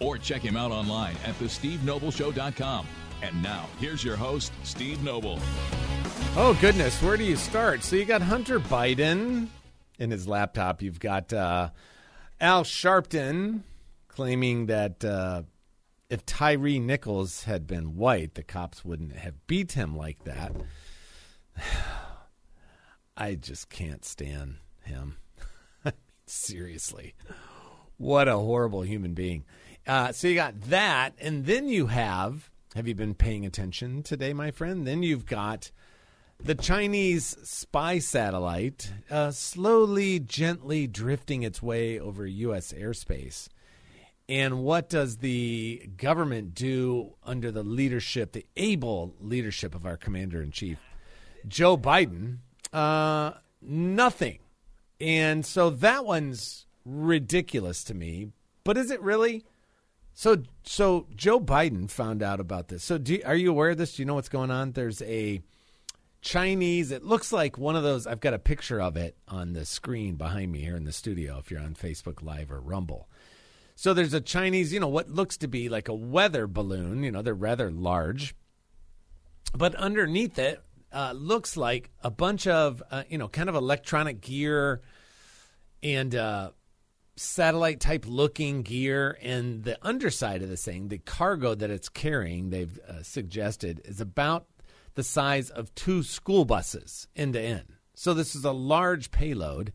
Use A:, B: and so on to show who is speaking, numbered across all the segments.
A: Or check him out online at thestevenobleshow.com. And now, here's your host, Steve Noble.
B: Oh, goodness. Where do you start? So you got Hunter Biden in his laptop. You've got uh, Al Sharpton claiming that uh, if Tyre Nichols had been white, the cops wouldn't have beat him like that. I just can't stand him. Seriously. What a horrible human being. Uh, so you got that, and then you have. Have you been paying attention today, my friend? Then you've got the Chinese spy satellite uh, slowly, gently drifting its way over U.S. airspace. And what does the government do under the leadership, the able leadership of our commander in chief, Joe Biden? Uh, nothing. And so that one's ridiculous to me. But is it really? So, so Joe Biden found out about this. So, do, are you aware of this? Do you know what's going on? There's a Chinese. It looks like one of those. I've got a picture of it on the screen behind me here in the studio. If you're on Facebook Live or Rumble, so there's a Chinese. You know what looks to be like a weather balloon. You know they're rather large, but underneath it uh, looks like a bunch of uh, you know kind of electronic gear and uh, satellite type looking gear and the underside of this thing the cargo that it's carrying they've uh, suggested is about the size of two school buses end to end. So this is a large payload.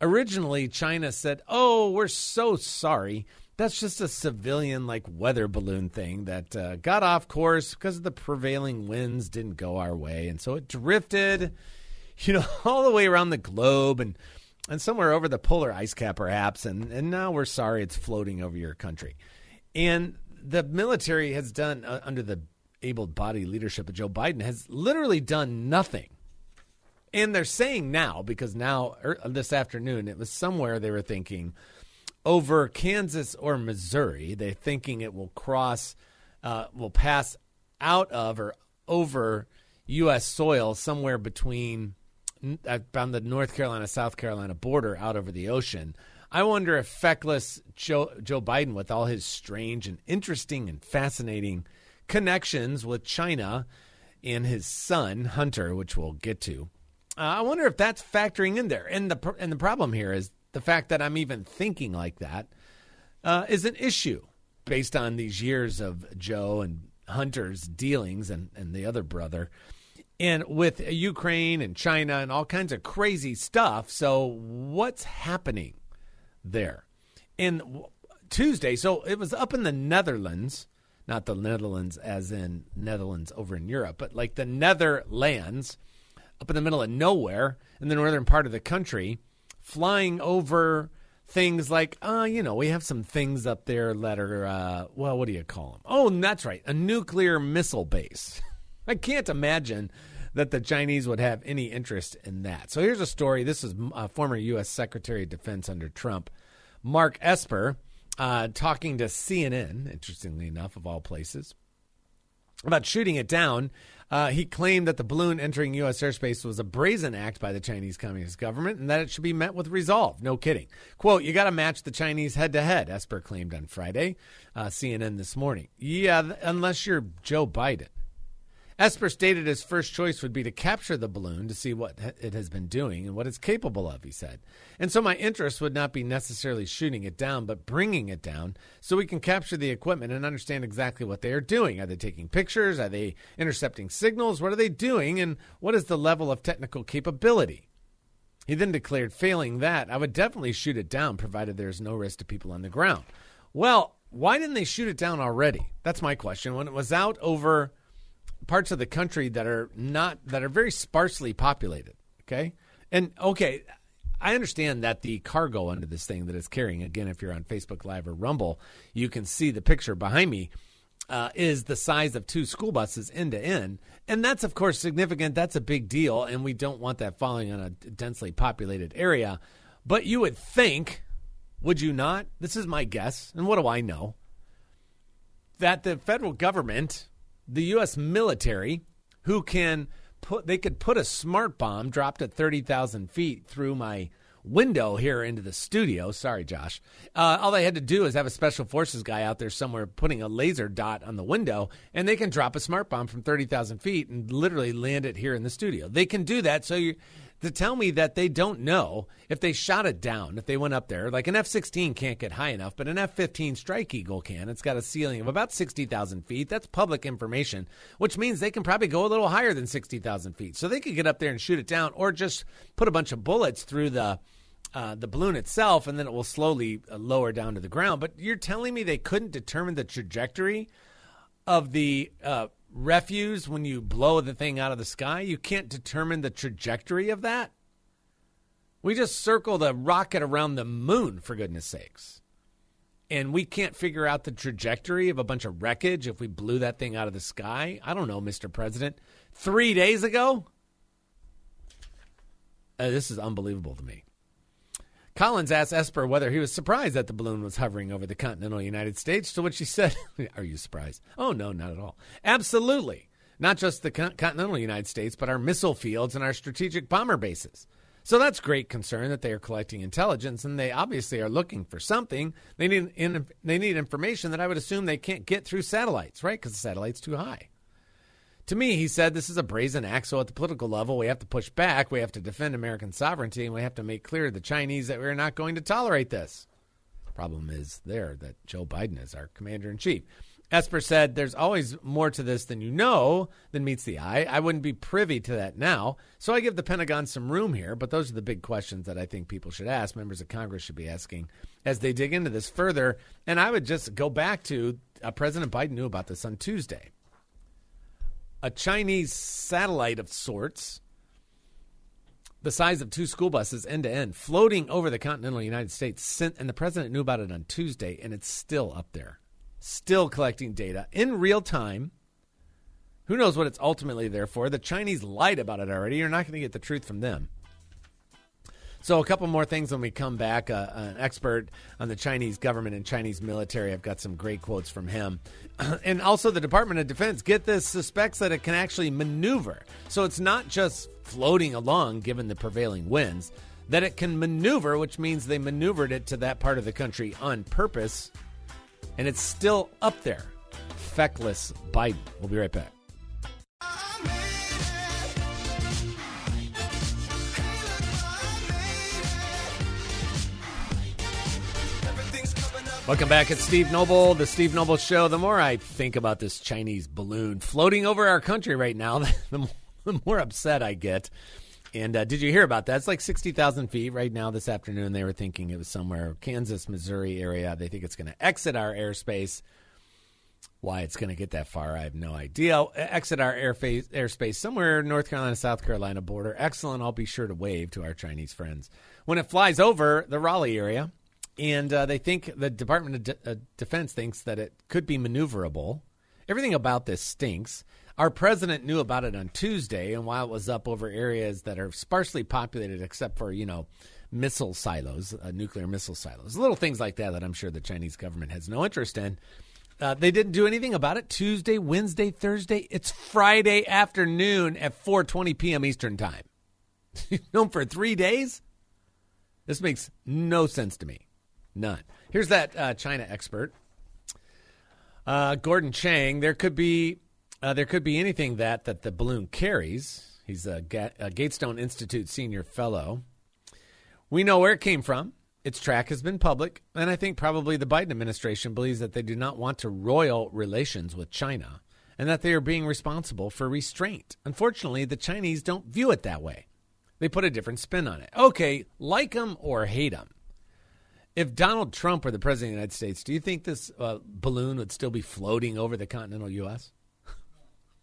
B: Originally china said oh we're so sorry. That's just a civilian like weather balloon thing that uh, got off course because the prevailing winds didn't go our way. And so it drifted you know all the way around the globe. And and somewhere over the polar ice cap perhaps and and now we're sorry it's floating over your country. And the military has done uh, under the able bodied leadership of Joe Biden has literally done nothing. And they're saying now because now er, this afternoon it was somewhere they were thinking over Kansas or Missouri they're thinking it will cross uh, will pass out of or over US soil somewhere between on the North Carolina South Carolina border out over the ocean. I wonder if feckless Joe, Joe Biden, with all his strange and interesting and fascinating connections with China and his son Hunter, which we'll get to, uh, I wonder if that's factoring in there. And the and the problem here is the fact that I'm even thinking like that uh, is an issue based on these years of Joe and Hunter's dealings and, and the other brother and with Ukraine and China and all kinds of crazy stuff. So, what's happening there? In Tuesday, so it was up in the Netherlands, not the Netherlands as in Netherlands over in Europe, but like the Netherlands up in the middle of nowhere in the northern part of the country, flying over things like, uh, you know, we have some things up there that are, uh, well, what do you call them? Oh, that's right, a nuclear missile base. I can't imagine that the Chinese would have any interest in that. So here's a story. This is uh, former U.S. Secretary of Defense under Trump, Mark Esper, uh, talking to CNN, interestingly enough, of all places, about shooting it down. Uh, he claimed that the balloon entering U.S. airspace was a brazen act by the Chinese Communist government and that it should be met with resolve. No kidding. Quote, you got to match the Chinese head to head, Esper claimed on Friday, uh, CNN this morning. Yeah, unless you're Joe Biden. Esper stated his first choice would be to capture the balloon to see what it has been doing and what it's capable of, he said. And so my interest would not be necessarily shooting it down, but bringing it down so we can capture the equipment and understand exactly what they are doing. Are they taking pictures? Are they intercepting signals? What are they doing? And what is the level of technical capability? He then declared, failing that, I would definitely shoot it down provided there is no risk to people on the ground. Well, why didn't they shoot it down already? That's my question. When it was out over parts of the country that are not that are very sparsely populated. Okay, and okay, I understand that the cargo under this thing that it's carrying. Again, if you're on Facebook Live or Rumble, you can see the picture behind me. uh, is the size of two school buses end to end. And that's, of course, significant. That's a big deal. And we don't want that falling on a densely populated area. But you would think, would you not? This is my guess. And what do I know? That the federal government, the U.S. military, who can put, they could put a smart bomb dropped at 30,000 feet through my window here into the studio. Sorry, Josh. Uh, all they had to do is have a special forces guy out there somewhere putting a laser dot on the window, and they can drop a smart bomb from 30,000 feet and literally land it here in the studio. They can do that. So you to tell me that they don't know if they shot it down, if they went up there, like an F 16 can't get high enough, but an F 15 Strike Eagle can. It's got a ceiling of about 60,000 feet. That's public information, which means they can probably go a little higher than 60,000 feet. So they could get up there and shoot it down or just put a bunch of bullets through the uh, the balloon itself, and then it will slowly uh, lower down to the ground. But you're telling me they couldn't determine the trajectory of the uh, refuse when you blow the thing out of the sky? You can't determine the trajectory of that? We just circled a rocket around the moon, for goodness sakes. And we can't figure out the trajectory of a bunch of wreckage if we blew that thing out of the sky? I don't know, Mr. President. Three days ago? Uh, this is unbelievable to me. Collins asked Esper whether he was surprised that the balloon was hovering over the continental United States, to which he said, Are you surprised? Oh, no, not at all. Absolutely. Not just the continental United States, but our missile fields and our strategic bomber bases. So that's great concern that they are collecting intelligence, and they obviously are looking for something. They need they need information that I would assume they can't get through satellites, right? Because the satellite's too high. To me, he said, this is a brazen act. So at the political level, we have to push back. We have to defend American sovereignty, and we have to make clear to the Chinese that we're not going to tolerate this. Problem is there that Joe Biden is our commander in chief. Esper said, There's always more to this than you know than meets the eye. I wouldn't be privy to that now. So I give the Pentagon some room here, but those are the big questions that I think people should ask, members of Congress should be asking as they dig into this further. And I would just go back to uh, President Biden knew about this on Tuesday a Chinese satellite of sorts, the size of two school buses end to end, floating over the continental United States. And the president knew about it on Tuesday, and it's still up there, still collecting data in real time. Who knows what it's ultimately there for? The Chinese lied about it already. You're not going to get the truth from them. So, a couple more things when we come back. Uh, an expert on the Chinese government and Chinese military. I've got some great quotes from him. and also, the Department of Defense, get this, suspects that it can actually maneuver. So, it's not just floating along given the prevailing winds, that it can maneuver, which means they maneuvered it to that part of the country on purpose. And it's still up there. Feckless Biden. We'll be right back. Welcome back. It's Steve Noble, the Steve Noble Show. The more I think about this Chinese balloon floating over our country right now, the more, upset I get. And uh, did you hear about that? It's like 60,000 feet right now this afternoon. They were thinking it was somewhere Kansas, Missouri area. They think it's going to exit our airspace. Why it's going to get that far, I have no idea. Exit our airface, airspace somewhere North Carolina, South Carolina border. Excellent. I'll be sure to wave to our Chinese friends. When it flies over the Raleigh area, and uh, they think the Department of De- uh, Defense thinks that it could be maneuverable. Everything about this stinks. Our president knew about it on Tuesday, and while it was up over areas that are sparsely populated, except for you know missile silos, uh, nuclear missile silos, little things like that that I'm sure the Chinese government has no interest in. Uh, they didn't do anything about it Tuesday, Wednesday, Thursday. It's Friday afternoon at 4:20 p.m. Eastern Time. you know, for three days, this makes no sense to me. None. Here's that uh, China expert, uh, Gordon Chang. There could be uh, there could be anything that that the balloon carries. He's a, Ga- a Gatestone Institute senior fellow. We know where it came from. Its track has been public, and I think probably the Biden administration believes that they do not want to royal relations with China and that they are being responsible for restraint. Unfortunately, the Chinese don't view it that way. They put a different spin on it. Okay, like them or hate them, if Donald Trump were the president of the United States, do you think this uh, balloon would still be floating over the continental U.S.?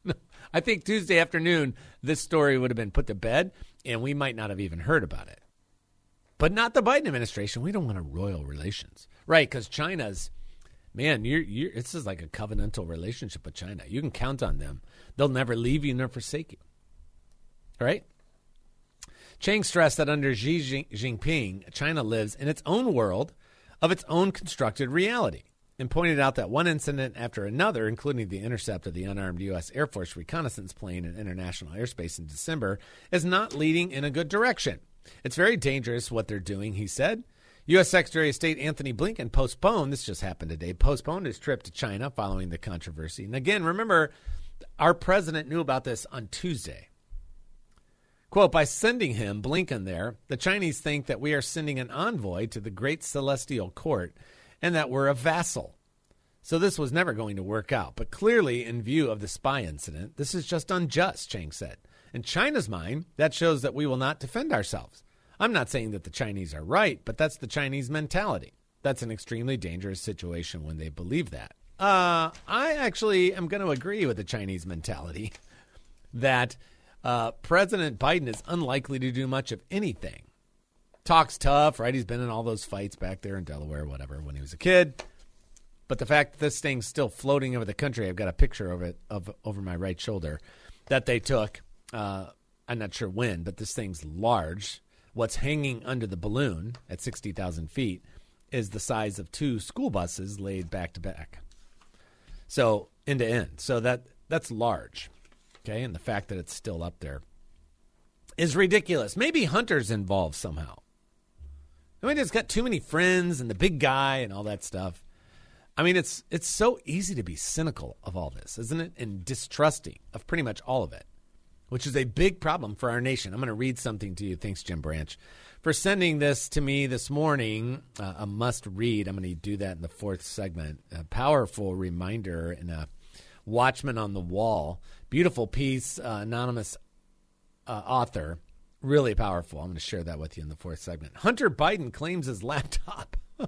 B: I think Tuesday afternoon, this story would have been put to bed, and we might not have even heard about it. But not the Biden administration. We don't want a royal relations, right? Because China's man, you're, you're, this is like a covenantal relationship with China. You can count on them. They'll never leave you nor forsake you. All right? Chang stressed that under Xi Jinping, China lives in its own world of its own constructed reality and pointed out that one incident after another, including the intercept of the unarmed U.S. Air Force reconnaissance plane in international airspace in December, is not leading in a good direction. It's very dangerous what they're doing, he said. U.S. Secretary of State Antony Blinken postponed, this just happened today, postponed his trip to China following the controversy. And again, remember, our president knew about this on Tuesday. Quote, by sending him, Blinken, there, the Chinese think that we are sending an envoy to the great celestial court and that we're a vassal. So this was never going to work out. But clearly, in view of the spy incident, this is just unjust, Chang said. In China's mind, that shows that we will not defend ourselves. I'm not saying that the Chinese are right, but that's the Chinese mentality. That's an extremely dangerous situation when they believe that. Uh, I actually am going to agree with the Chinese mentality that uh, President Biden is unlikely to do much of anything. Talks tough, right? He's been in all those fights back there in Delaware, whatever, when he was a kid. But the fact that this thing's still floating over the country, I've got a picture of it of over my right shoulder that they took. Uh, I'm not sure when, but this thing's large what's hanging under the balloon at 60,000 feet is the size of two school buses laid back to back. So end to end. So that that's large. Okay, and the fact that it's still up there is ridiculous. Maybe Hunter's involved somehow. I mean, it's got too many friends and the big guy and all that stuff. I mean, it's it's so easy to be cynical of all this, isn't it? And distrusting of pretty much all of it which is a big problem for our nation. I'm going to read something to you. Thanks, Jim Branch, for sending this to me this morning. Uh, a must read. I'm going to do that in the fourth segment. A powerful reminder and a Watchman on the Wall. Beautiful piece, uh, anonymous uh, author. Really powerful. I'm going to share that with you in the fourth segment. Hunter Biden claims his laptop.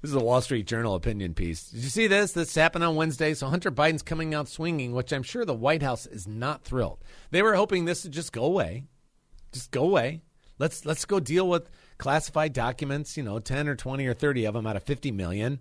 B: This is a Wall Street Journal opinion piece. Did you see this? This happened on Wednesday. So Hunter Biden's coming out swinging, which I'm sure the White House is not thrilled. They were hoping this would just go away. Just go away. Let's let's go deal with classified documents. You know, ten or twenty or thirty of them out of fifty million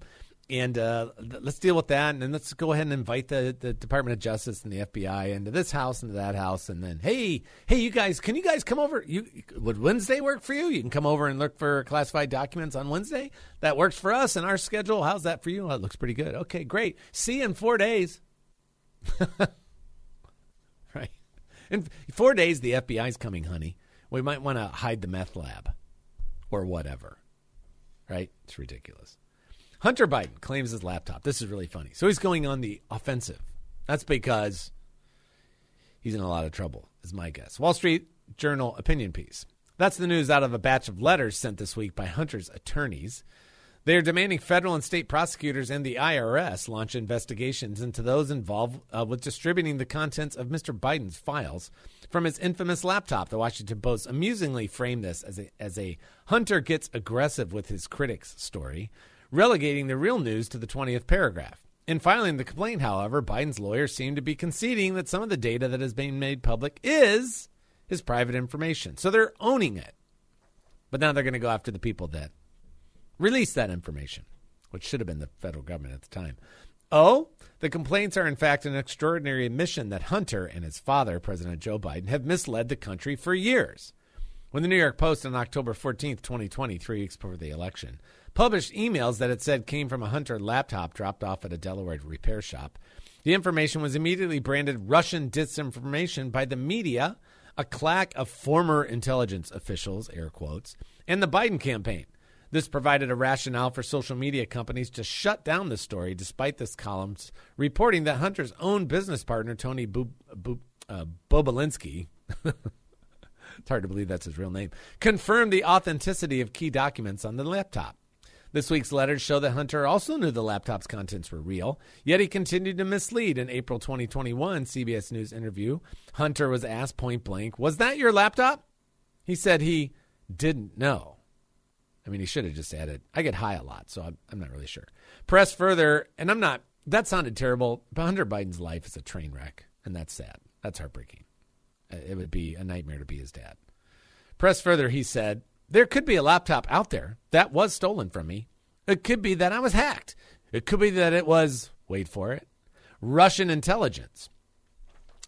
B: and uh, let's deal with that. And then let's go ahead and invite the, the Department of Justice and the FBI into this house, into that house, and then hey, hey, you guys, can you guys come over? You would Wednesday work for you? You can come over and look for classified documents on Wednesday. That works for us and our schedule. How's that for you? Oh, it looks pretty good. Okay, great. See you in four days. right. In four days, the FBI's coming, honey. We might want to hide the meth lab or whatever. Right? It's ridiculous. Hunter Biden claims his laptop. This is really funny. So he's going on the offensive. That's because he's in a lot of trouble, is my guess. Wall Street Journal opinion piece. That's the news out of a batch of letters sent this week by Hunter's attorneys. They are demanding federal and state prosecutors and the IRS launch investigations into those involved uh, with distributing the contents of Mr. Biden's files from his infamous laptop. The Washington Post amusingly framed this as a, as a Hunter gets aggressive with his critics story relegating the real news to the 20th paragraph. In filing the complaint, however, Biden's lawyers seem to be conceding that some of the data that has been made public is his private information. So they're owning it. But now they're going to go after the people that released that information, which should have been the federal government at the time. Oh, the complaints are in fact an extraordinary admission that Hunter and his father, President Joe Biden, have misled the country for years. When the New York Post on October 14th, 2020, three weeks before the election, published emails that it said came from a Hunter laptop dropped off at a Delaware repair shop. The information was immediately branded Russian disinformation by the media, a claque of former intelligence officials, air quotes, and the Biden campaign. This provided a rationale for social media companies to shut down the story, despite this column's reporting that Hunter's own business partner, Tony Bub- uh, Bobulinski, it's hard to believe that's his real name, confirmed the authenticity of key documents on the laptop. This week's letters show that Hunter also knew the laptop's contents were real, yet he continued to mislead. In April 2021 CBS News interview, Hunter was asked point blank, Was that your laptop? He said he didn't know. I mean, he should have just added, I get high a lot, so I'm, I'm not really sure. Press further, and I'm not, that sounded terrible, but Hunter Biden's life is a train wreck, and that's sad. That's heartbreaking. Uh, it would be a nightmare to be his dad. Press further, he said, there could be a laptop out there that was stolen from me. It could be that I was hacked. It could be that it was, wait for it, Russian intelligence.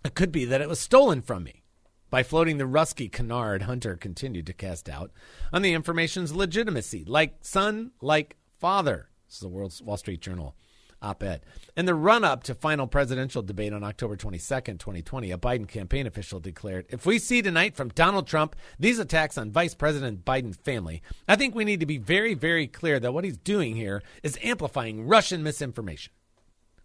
B: It could be that it was stolen from me. By floating the Rusky canard, Hunter continued to cast doubt on the information's legitimacy. Like son, like father. This is the World Wall Street Journal op ed. In the run up to final presidential debate on October 22nd, 2020, a Biden campaign official declared If we see tonight from Donald Trump these attacks on Vice President Biden's family, I think we need to be very, very clear that what he's doing here is amplifying Russian misinformation.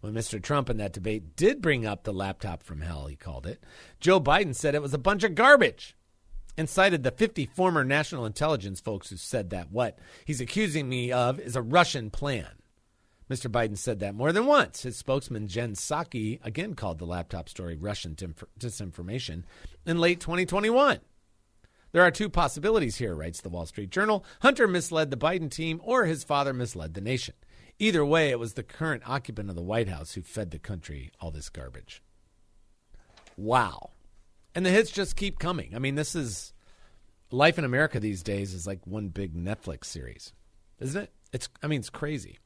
B: When Mr. Trump in that debate did bring up the laptop from hell, he called it, Joe Biden said it was a bunch of garbage and cited the 50 former national intelligence folks who said that what he's accusing me of is a Russian plan. Mr. Biden said that more than once. His spokesman, Jen Psaki, again called the laptop story Russian disinformation in late 2021. There are two possibilities here, writes the Wall Street Journal. Hunter misled the Biden team, or his father misled the nation. Either way, it was the current occupant of the White House who fed the country all this garbage. Wow. And the hits just keep coming. I mean, this is life in America these days is like one big Netflix series, isn't it? It's I mean, it's crazy.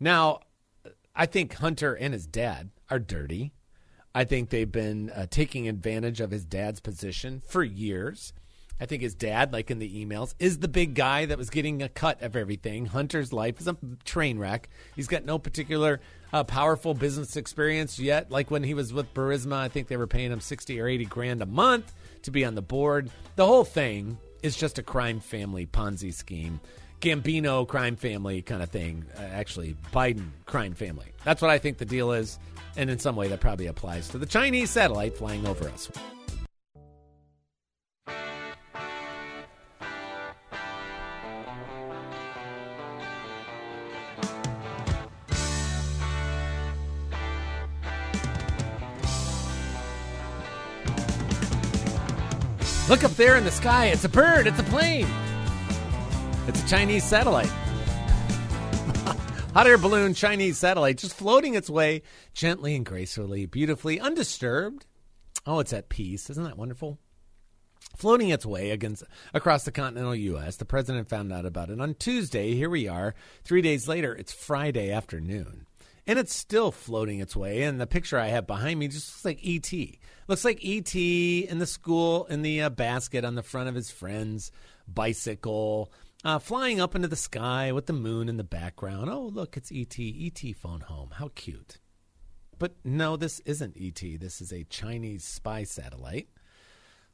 B: Now, I think Hunter and his dad are dirty. I think they've been uh, taking advantage of his dad's position for years. I think his dad, like in the emails, is the big guy that was getting a cut of everything. Hunter's life is a train wreck. He's got no particular uh, powerful business experience yet. Like when he was with Burisma, I think they were paying him 60 or 80 grand a month to be on the board. The whole thing is just a crime family Ponzi scheme. Gambino crime family kind of thing. Uh, actually, Biden crime family. That's what I think the deal is. And in some way, that probably applies to the Chinese satellite flying over us. Look up there in the sky. It's a bird. It's a plane. It's a Chinese satellite. Hot air balloon Chinese satellite just floating its way gently and gracefully, beautifully, undisturbed. Oh, it's at peace. Isn't that wonderful? Floating its way against across the continental U.S. The president found out about it on Tuesday. Here we are. Three days later, it's Friday afternoon and it's still floating its way. And the picture I have behind me just looks like E.T. Looks like E.T. in the school in the uh, basket on the front of his friend's bicycle, uh, flying up into the sky with the moon in the background. Oh, look, it's E.T. E.T. phone home. How cute. But no, this isn't E.T. This is a Chinese spy satellite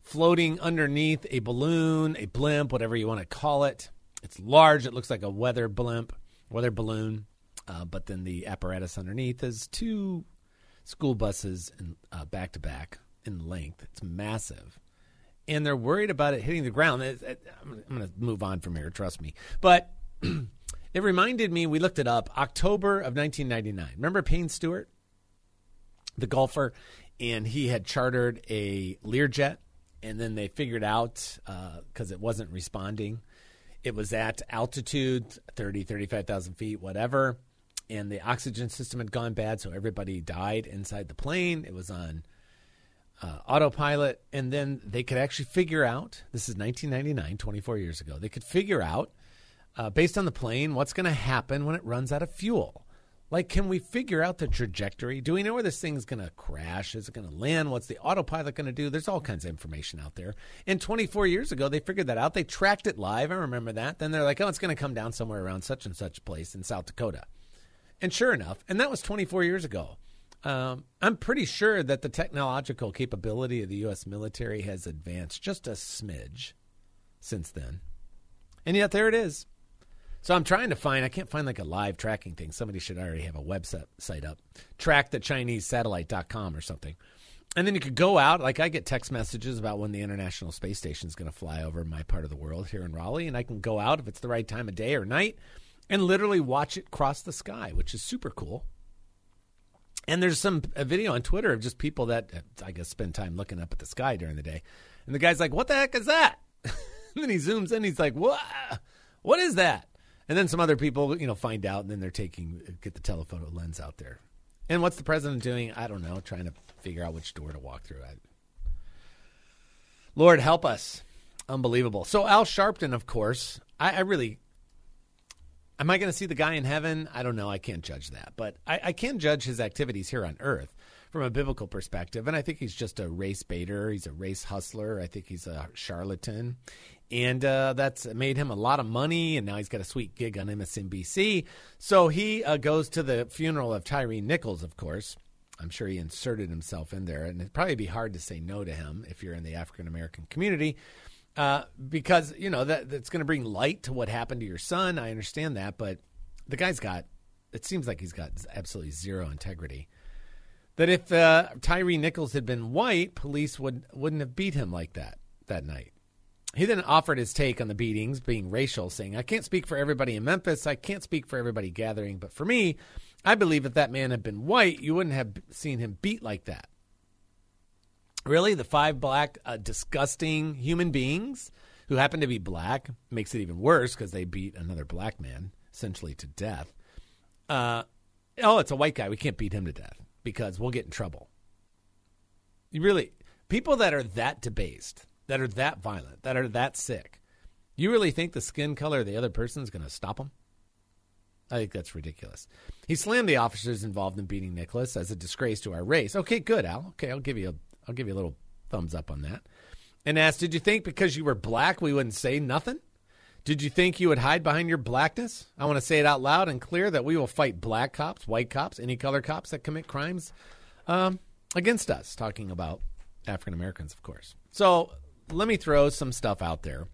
B: floating underneath a balloon, a blimp, whatever you want to call it. It's large. It looks like a weather blimp, weather balloon. Uh, but then the apparatus underneath is two school buses back to back in length. It's massive. And they're worried about it hitting the ground. I'm going to move on from here, trust me. But it reminded me, we looked it up, October of 1999. Remember Payne Stewart, the golfer? And he had chartered a Learjet, and then they figured out because uh, it wasn't responding. It was at altitude, 30, 35,000 feet, whatever and the oxygen system had gone bad, so everybody died inside the plane. It was on uh, autopilot, and then they could actually figure out this is 1999, 24 years ago. They could figure out, uh, based on the plane, what's going to happen when it runs out of fuel. Like, can we figure out the trajectory? Do we know where this thing's going to crash? Is it going to land? What's the autopilot going to do? There's all kinds of information out there. And 24 years ago, they figured that out. They tracked it live. I remember that. Then they're like, oh, it's going to come down somewhere around such and such place in South Dakota. And sure enough, and that was 24 years ago. Um, I'm pretty sure that the technological capability of the U.S. military has advanced just a smidge since then. And yet there it is. So I'm trying to find, I can't find like a live tracking thing. Somebody should already have a website site up. Track the Chinese satellite.com or something. And then you could go out. Like I get text messages about when the International Space Station is going to fly over my part of the world here in Raleigh. And I can go out if it's the right time of day or night and literally watch it cross the sky, which is super cool. And there's some a video on Twitter of just people that I guess spend time looking up at the sky during the day. And the guy's like, "What the heck is that?" and then he zooms in. He's like, "What? What is that?" And then some other people, you know, find out, and then they're taking get the telephoto lens out there. And what's the president doing? I don't know. Trying to figure out which door to walk through. I, Lord help us. Unbelievable. So Al Sharpton, of course, I, I really am I going to see the guy in heaven? I don't know. I can't judge that. But I, I can judge his activities here on earth from a biblical perspective. And I think he's just a race baiter. He's a race hustler. I think he's a charlatan. And uh, that's made him a lot of money. And now he's got a sweet gig on MSNBC. So he uh, goes to the funeral of Tyre Nichols, of course. I'm sure he inserted himself in there. And it'd probably be hard to say no to him if you're in the African American community. Uh, because you know that that's going to bring light to what happened to your son. I understand that, but the guy's got. It seems like he's got absolutely zero integrity. That if uh, Tyre Nichols had been white, police would wouldn't have beat him like that that night. He then offered his take on the beatings being racial, saying, "I can't speak for everybody in Memphis. I can't speak for everybody gathering, but for me, I believe if that man had been white, you wouldn't have seen him beat like that." Really, the five black, uh, disgusting human beings who happen to be black makes it even worse because they beat another black man essentially to death. Uh, oh, it's a white guy. We can't beat him to death because we'll get in trouble. You really, people that are that debased, that are that violent, that are that sick, you really think the skin color of the other person is going to stop them? I think that's ridiculous. He slammed the officers involved in beating Nicholas as a disgrace to our race. Okay, good, Al. Okay, I'll give you a I'll give you a little thumbs up on that. And asked, Did you think because you were black we wouldn't say nothing? Did you think you would hide behind your blackness? I want to say it out loud and clear that we will fight black cops, white cops, any color cops that commit crimes um, against us. Talking about African Americans, of course. So let me throw some stuff out there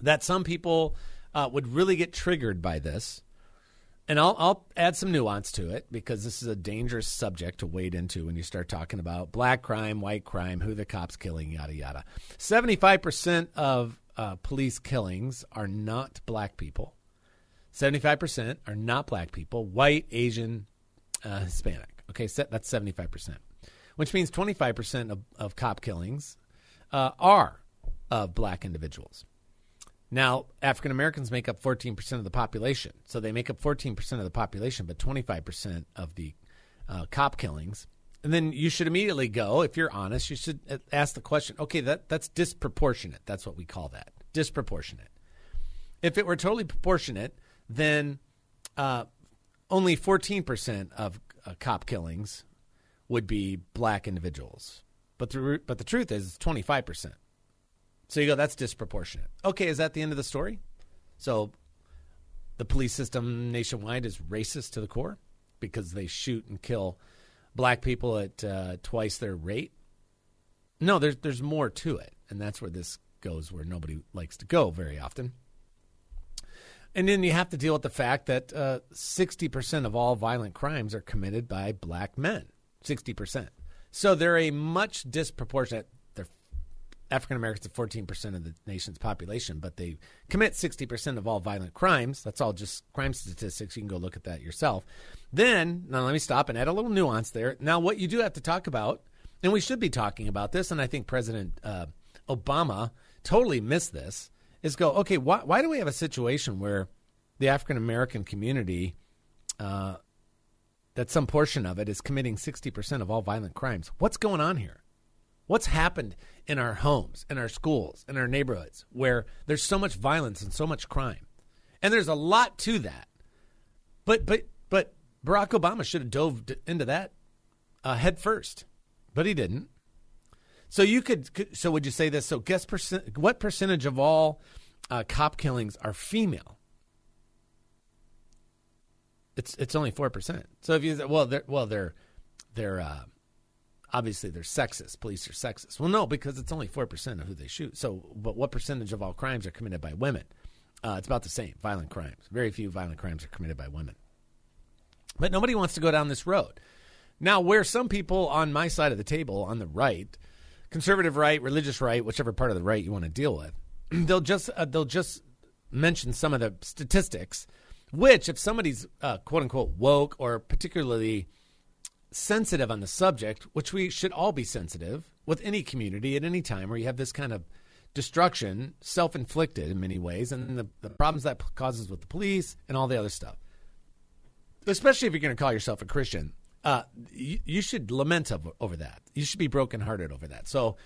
B: that some people uh, would really get triggered by this and I'll, I'll add some nuance to it because this is a dangerous subject to wade into when you start talking about black crime, white crime, who the cops killing, yada yada. Seventy-five percent of uh, police killings are not black people. Seventy-five percent are not black people, white, Asian, uh, Hispanic. Okay, so that's seventy-five percent, which means twenty-five percent of, of cop killings uh, are of black individuals. Now, African Americans make up 14% of the population. So they make up 14% of the population, but 25% of the uh, cop killings. And then you should immediately go, if you're honest, you should uh, ask the question okay, that, that's disproportionate. That's what we call that disproportionate. If it were totally proportionate, then uh, only 14% of uh, cop killings would be black individuals. But the, but the truth is, it's 25%. So you go, that's disproportionate. Okay, is that the end of the story? So the police system nationwide is racist to the core because they shoot and kill black people at uh, twice their rate. No, there's there's more to it, and that's where this goes, where nobody likes to go very often. And then you have to deal with the fact that uh, sixty percent of all violent crimes are committed by black men. Sixty percent. So they're a much disproportionate. African Americans are 14% of the nation's population, but they commit 60% of all violent crimes. That's all just crime statistics. You can go look at that yourself. Then, now let me stop and add a little nuance there. Now, what you do have to talk about, and we should be talking about this, and I think President uh, Obama totally missed this, is go, okay, why, why do we have a situation where the African American community, uh, that some portion of it is committing 60% of all violent crimes? What's going on here? What's happened in our homes, in our schools, in our neighborhoods where there's so much violence and so much crime? And there's a lot to that. But but but Barack Obama should have dove into that uh, head first, but he didn't. So you could. So would you say this? So guess percent, what percentage of all uh, cop killings are female? It's it's only four percent. So if you well they're well they're they're uh, obviously they're sexist. Police are sexist. Well, no, because it's only 4% of who they shoot. So, but what percentage of all crimes are committed by women? Uh, it's about the same. Violent crimes. Very few violent crimes are committed by women. But nobody wants to go down this road. Now, where some people on my side of the table, on the right, conservative right, religious right, whichever part of the right you want to deal with, they'll just uh, they'll just mention some of the statistics, which if somebody's uh, quote unquote woke or particularly sensitive on the subject, which we should all be sensitive with any community at any time where you have this kind of destruction, self inflicted in many ways, and the, the problems that causes with the police and all the other stuff. Especially if you're going to call yourself a Christian, uh, you, you, should lament over, over that. You should be brokenhearted over that. So,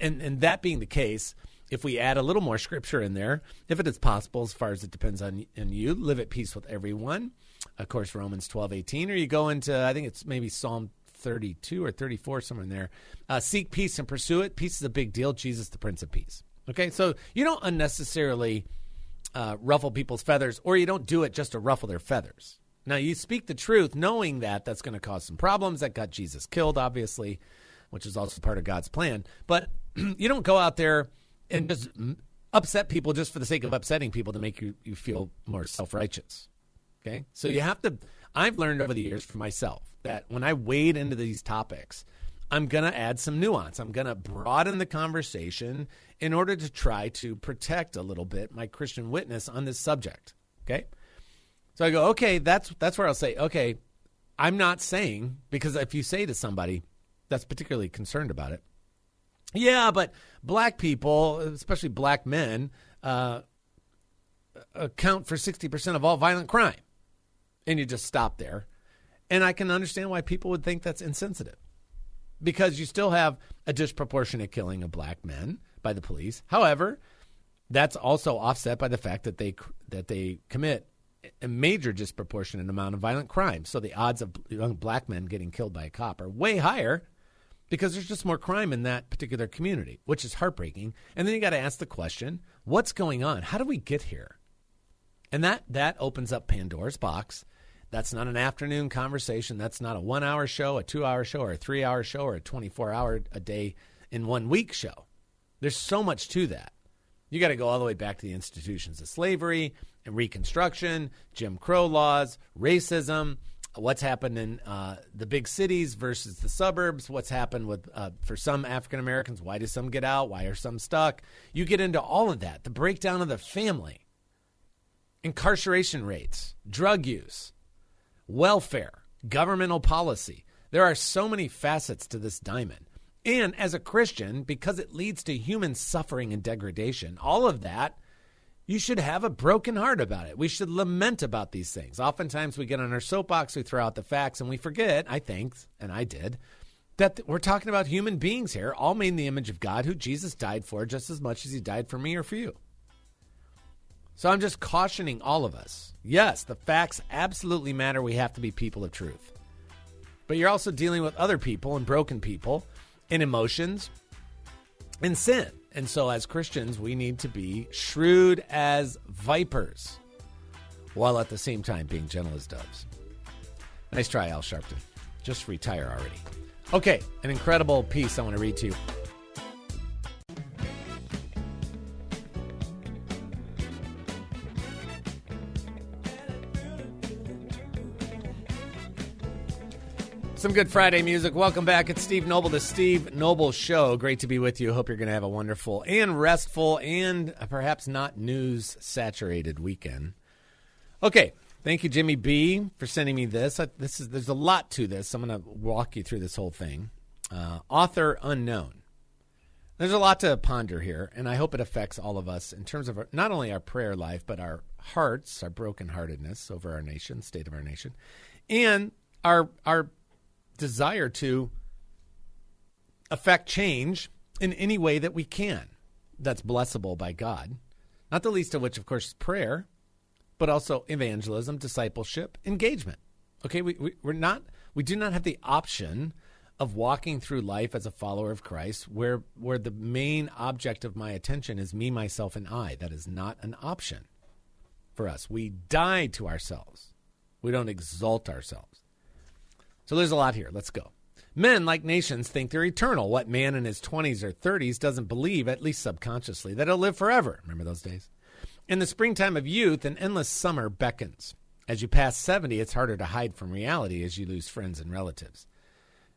B: and, and that being the case, if we add a little more scripture in there, if it is possible, as far as it depends on, on you, live at peace with everyone. Of course, Romans twelve eighteen, or you go into, I think it's maybe Psalm 32 or 34, somewhere in there. Uh, seek peace and pursue it. Peace is a big deal. Jesus, the Prince of Peace. Okay, so you don't unnecessarily uh, ruffle people's feathers, or you don't do it just to ruffle their feathers. Now, you speak the truth knowing that that's going to cause some problems. That got Jesus killed, obviously, which is also part of God's plan. But you don't go out there and just upset people just for the sake of upsetting people to make you, you feel more self righteous. Okay? So you have to, I've learned over the years for myself that when I wade into these topics, I'm going to add some nuance. I'm going to broaden the conversation in order to try to protect a little bit my Christian witness on this subject. Okay? So I go, okay, that's that's where I'll say, okay, I'm not saying because if you say to somebody that's particularly concerned about it, yeah, but black people, especially black men, uh, account for 60% of all violent crime. And you just stop there. And I can understand why people would think that's insensitive because you still have a disproportionate killing of black men by the police. However, that's also offset by the fact that they that they commit a major disproportionate amount of violent crime. So the odds of young black men getting killed by a cop are way higher because there's just more crime in that particular community, which is heartbreaking. And then you got to ask the question, what's going on? How do we get here? And that that opens up Pandora's box. That's not an afternoon conversation. That's not a 1-hour show, a 2-hour show, or a 3-hour show or a 24-hour a day in one week show. There's so much to that. You got to go all the way back to the institutions of slavery and Reconstruction, Jim Crow laws, racism, what's happened in uh, the big cities versus the suburbs, what's happened with uh, for some African Americans, why do some get out, why are some stuck? You get into all of that, the breakdown of the family, incarceration rates, drug use, welfare, governmental policy. There are so many facets to this diamond. And as a Christian, because it leads to human suffering and degradation, all of that, you should have a broken heart about it. We should lament about these things. Oftentimes we get on our soapbox, we throw out the facts, and we forget, I think, and I did, that we're talking about human beings here, all made in the image of God, who Jesus died for just as much as he died for me or for you. So I'm just cautioning all of us. Yes, the facts absolutely matter. We have to be people of truth. But you're also dealing with other people and broken people and emotions and sin. And so, as Christians, we need to be shrewd as vipers while at the same time being gentle as doves. Nice try, Al Sharpton. Just retire already. Okay, an incredible piece I want to read to you. Some good Friday music. Welcome back. It's Steve Noble, the Steve Noble Show. Great to be with you. Hope you're going to have a wonderful and restful and perhaps not news saturated weekend. Okay. Thank you, Jimmy B, for sending me this. This is there's a lot to this. I'm going to walk you through this whole thing. Uh, author unknown. There's a lot to ponder here, and I hope it affects all of us in terms of our, not only our prayer life, but our hearts, our brokenheartedness over our nation, state of our nation, and our our desire to affect change in any way that we can that's blessable by God. Not the least of which, of course, is prayer, but also evangelism, discipleship, engagement. Okay, we, we, we're not, we do not have the option of walking through life as a follower of Christ where, where the main object of my attention is me, myself, and I. That is not an option for us. We die to ourselves, we don't exalt ourselves. So there's a lot here. Let's go. Men, like nations, think they're eternal. What man in his 20s or 30s doesn't believe, at least subconsciously, that he'll live forever? Remember those days? In the springtime of youth, an endless summer beckons. As you pass 70, it's harder to hide from reality as you lose friends and relatives.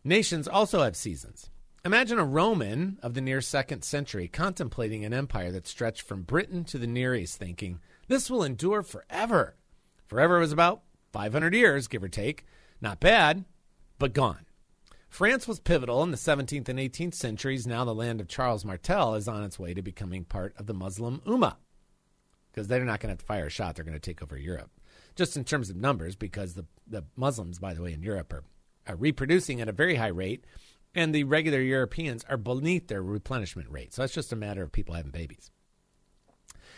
B: Nations also have seasons. Imagine a Roman of the near second century contemplating an empire that stretched from Britain to the Near East, thinking, This will endure forever. Forever was about 500 years, give or take. Not bad, but gone. France was pivotal in the 17th and 18th centuries. Now the land of Charles Martel is on its way to becoming part of the Muslim Ummah because they're not going to have to fire a shot. They're going to take over Europe, just in terms of numbers, because the, the Muslims, by the way, in Europe are, are reproducing at a very high rate. and the regular Europeans are beneath their replenishment rate. So that's just a matter of people having babies.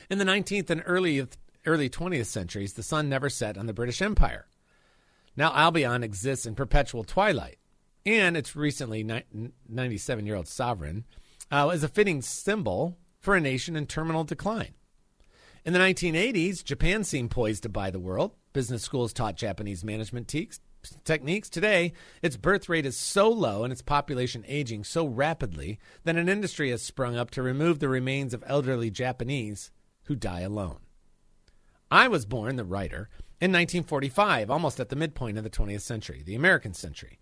B: In the 19th and early early 20th centuries, the sun never set on the British Empire. Now Albion exists in perpetual twilight, and its recently 97 year old sovereign uh, is a fitting symbol for a nation in terminal decline. In the 1980s, Japan seemed poised to buy the world. Business schools taught Japanese management te- techniques. Today, its birth rate is so low and its population aging so rapidly that an industry has sprung up to remove the remains of elderly Japanese who die alone. I was born, the writer, in 1945, almost at the midpoint of the 20th century, the American century.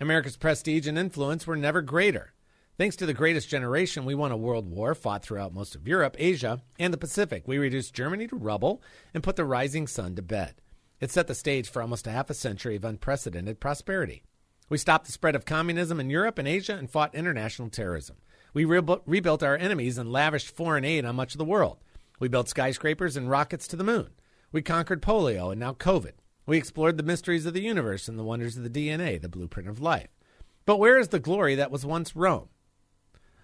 B: America's prestige and influence were never greater. Thanks to the greatest generation, we won a world war, fought throughout most of Europe, Asia, and the Pacific. We reduced Germany to rubble and put the rising sun to bed. It set the stage for almost a half a century of unprecedented prosperity. We stopped the spread of communism in Europe and Asia and fought international terrorism. We re- rebuilt our enemies and lavished foreign aid on much of the world. We built skyscrapers and rockets to the moon. We conquered polio and now COVID. We explored the mysteries of the universe and the wonders of the DNA, the blueprint of life. But where is the glory that was once Rome?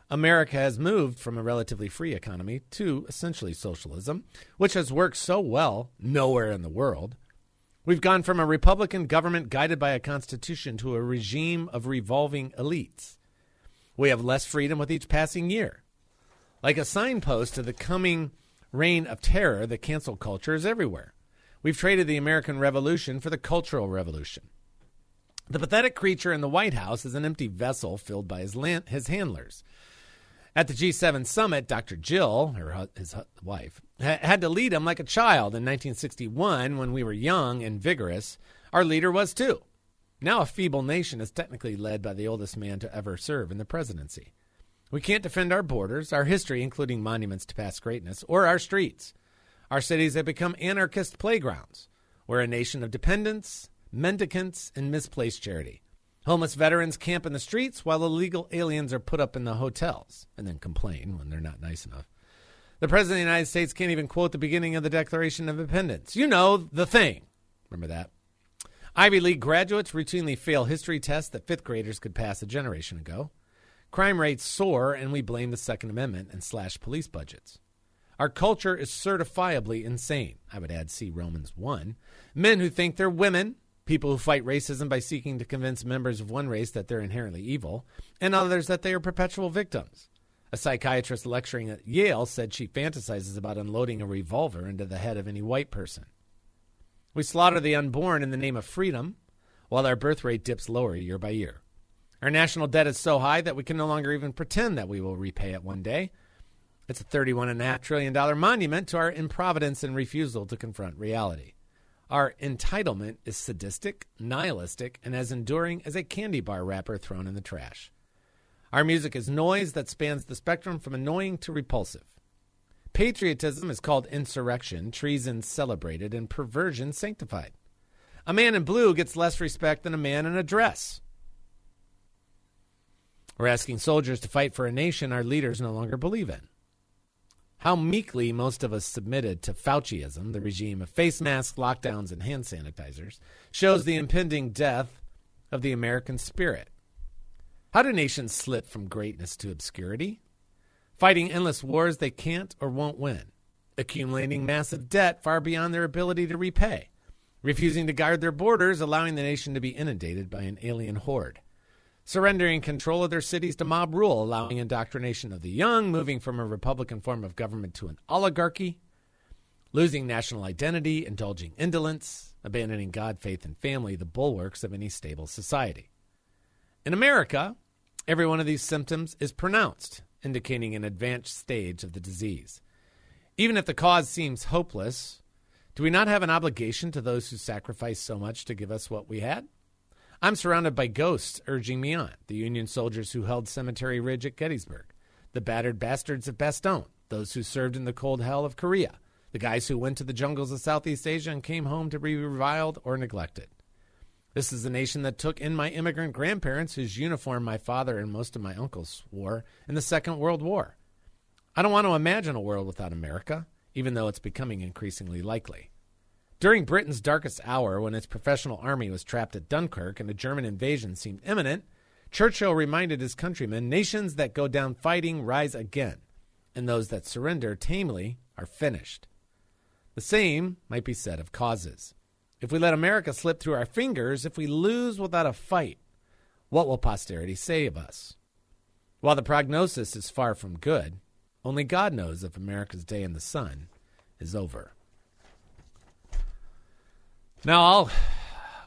B: America has moved from a relatively free economy to essentially socialism, which has worked so well nowhere in the world. We've gone from a Republican government guided by a constitution to a regime of revolving elites. We have less freedom with each passing year. Like a signpost to the coming reign of terror, the cancel culture is everywhere. We've traded the American Revolution for the Cultural Revolution. The pathetic creature in the White House is an empty vessel filled by his, land, his handlers. At the G7 summit, Dr. Jill, her, his wife, had to lead him like a child in 1961 when we were young and vigorous. Our leader was too. Now, a feeble nation is technically led by the oldest man to ever serve in the presidency. We can't defend our borders, our history, including monuments to past greatness, or our streets. Our cities have become anarchist playgrounds. We're a nation of dependents, mendicants, and misplaced charity. Homeless veterans camp in the streets while illegal aliens are put up in the hotels and then complain when they're not nice enough. The President of the United States can't even quote the beginning of the Declaration of Independence. You know, the thing. Remember that? Ivy League graduates routinely fail history tests that fifth graders could pass a generation ago. Crime rates soar, and we blame the Second Amendment and slash police budgets. Our culture is certifiably insane. I would add, see Romans 1. Men who think they're women people who fight racism by seeking to convince members of one race that they're inherently evil, and others that they are perpetual victims. A psychiatrist lecturing at Yale said she fantasizes about unloading a revolver into the head of any white person. We slaughter the unborn in the name of freedom, while our birth rate dips lower year by year. Our national debt is so high that we can no longer even pretend that we will repay it one day. It's a $31.5 trillion monument to our improvidence and refusal to confront reality. Our entitlement is sadistic, nihilistic, and as enduring as a candy bar wrapper thrown in the trash. Our music is noise that spans the spectrum from annoying to repulsive. Patriotism is called insurrection, treason celebrated, and perversion sanctified. A man in blue gets less respect than a man in a dress. We're asking soldiers to fight for a nation our leaders no longer believe in. How meekly most of us submitted to Fauciism, the regime of face masks, lockdowns, and hand sanitizers, shows the impending death of the American spirit. How do nations slip from greatness to obscurity? Fighting endless wars they can't or won't win, accumulating massive debt far beyond their ability to repay, refusing to guard their borders, allowing the nation to be inundated by an alien horde surrendering control of their cities to mob rule, allowing indoctrination of the young, moving from a republican form of government to an oligarchy, losing national identity, indulging indolence, abandoning God, faith, and family, the bulwarks of any stable society. In America, every one of these symptoms is pronounced, indicating an advanced stage of the disease. Even if the cause seems hopeless, do we not have an obligation to those who sacrificed so much to give us what we had? I'm surrounded by ghosts urging me on the Union soldiers who held Cemetery Ridge at Gettysburg, the battered bastards of Bastogne, those who served in the cold hell of Korea, the guys who went to the jungles of Southeast Asia and came home to be reviled or neglected. This is the nation that took in my immigrant grandparents, whose uniform my father and most of my uncles wore in the Second World War. I don't want to imagine a world without America, even though it's becoming increasingly likely. During Britain's darkest hour, when its professional army was trapped at Dunkirk and a German invasion seemed imminent, Churchill reminded his countrymen nations that go down fighting rise again, and those that surrender tamely are finished. The same might be said of causes. If we let America slip through our fingers, if we lose without a fight, what will posterity say of us? While the prognosis is far from good, only God knows if America's day in the sun is over. Now I'll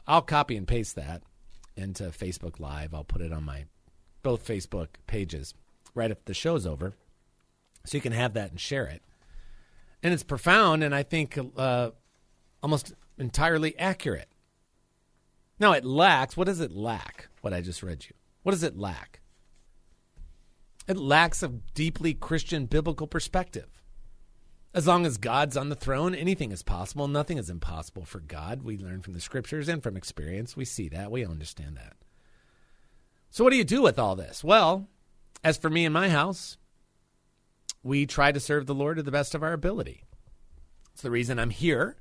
B: I'll copy and paste that into Facebook Live. I'll put it on my both Facebook pages right if the show's over, so you can have that and share it. And it's profound, and I think uh, almost entirely accurate. Now it lacks. What does it lack? What I just read you. What does it lack? It lacks a deeply Christian biblical perspective. As long as God's on the throne, anything is possible. Nothing is impossible for God. We learn from the scriptures and from experience. We see that. We understand that. So, what do you do with all this? Well, as for me and my house, we try to serve the Lord to the best of our ability. It's the reason I'm here.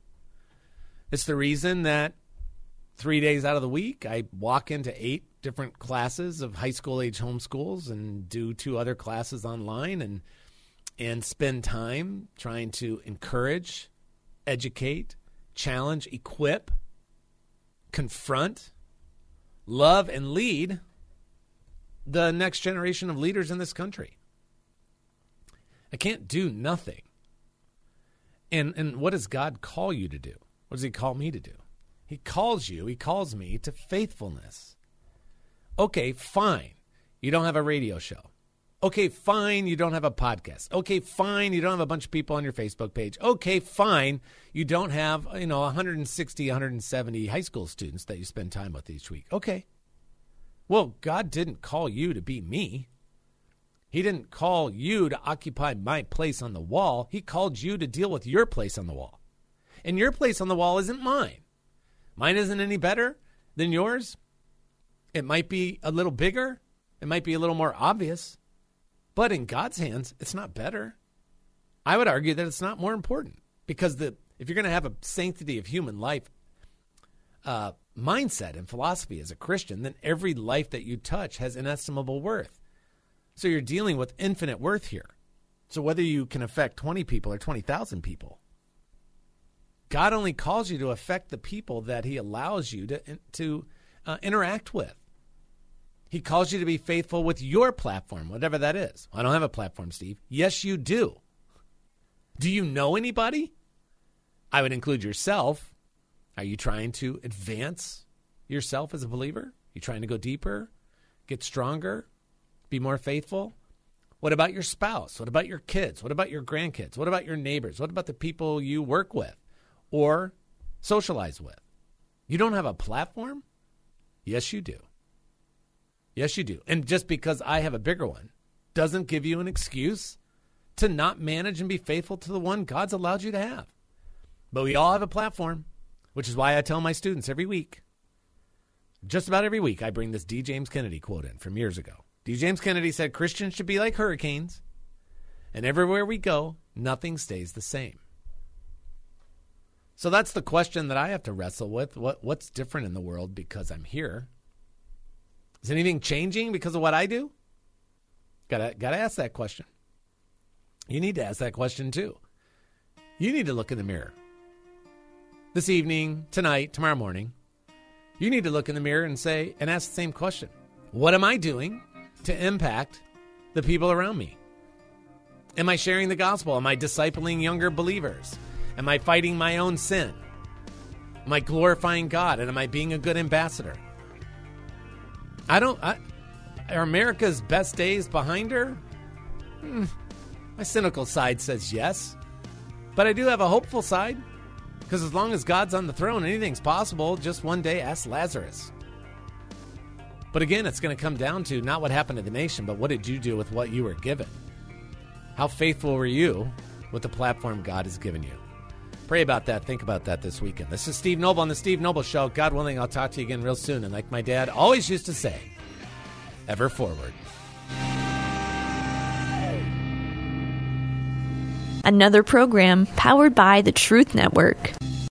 B: It's the reason that three days out of the week, I walk into eight different classes of high school age homeschools and do two other classes online and and spend time trying to encourage, educate, challenge, equip, confront, love, and lead the next generation of leaders in this country. I can't do nothing. And and what does God call you to do? What does he call me to do? He calls you, he calls me to faithfulness. Okay, fine. You don't have a radio show. Okay, fine, you don't have a podcast. Okay, fine, you don't have a bunch of people on your Facebook page. Okay, fine, you don't have, you know, 160, 170 high school students that you spend time with each week. Okay. Well, God didn't call you to be me. He didn't call you to occupy my place on the wall. He called you to deal with your place on the wall. And your place on the wall isn't mine. Mine isn't any better than yours. It might be a little bigger, it might be a little more obvious. But in God's hands, it's not better. I would argue that it's not more important because the if you're going to have a sanctity of human life uh, mindset and philosophy as a Christian, then every life that you touch has inestimable worth. So you're dealing with infinite worth here. So whether you can affect 20 people or 20,000 people, God only calls you to affect the people that He allows you to to uh, interact with. He calls you to be faithful with your platform, whatever that is. I don't have a platform, Steve. Yes, you do. Do you know anybody? I would include yourself. Are you trying to advance yourself as a believer? You trying to go deeper, get stronger, be more faithful? What about your spouse? What about your kids? What about your grandkids? What about your neighbors? What about the people you work with or socialize with? You don't have a platform? Yes, you do. Yes, you do. And just because I have a bigger one doesn't give you an excuse to not manage and be faithful to the one God's allowed you to have. But we all have a platform, which is why I tell my students every week, just about every week, I bring this D. James Kennedy quote in from years ago. D. James Kennedy said Christians should be like hurricanes, and everywhere we go, nothing stays the same. So that's the question that I have to wrestle with. What, what's different in the world because I'm here? Is anything changing because of what I do? Gotta gotta ask that question. You need to ask that question too. You need to look in the mirror. This evening, tonight, tomorrow morning, you need to look in the mirror and say and ask the same question. What am I doing to impact the people around me? Am I sharing the gospel? Am I discipling younger believers? Am I fighting my own sin? Am I glorifying God? And am I being a good ambassador? I don't. I, are America's best days behind her? Hmm, my cynical side says yes. But I do have a hopeful side. Because as long as God's on the throne, anything's possible. Just one day, ask Lazarus. But again, it's going to come down to not what happened to the nation, but what did you do with what you were given? How faithful were you with the platform God has given you? Pray about that. Think about that this weekend. This is Steve Noble on The Steve Noble Show. God willing, I'll talk to you again real soon. And like my dad always used to say, ever forward.
C: Another program powered by the Truth Network.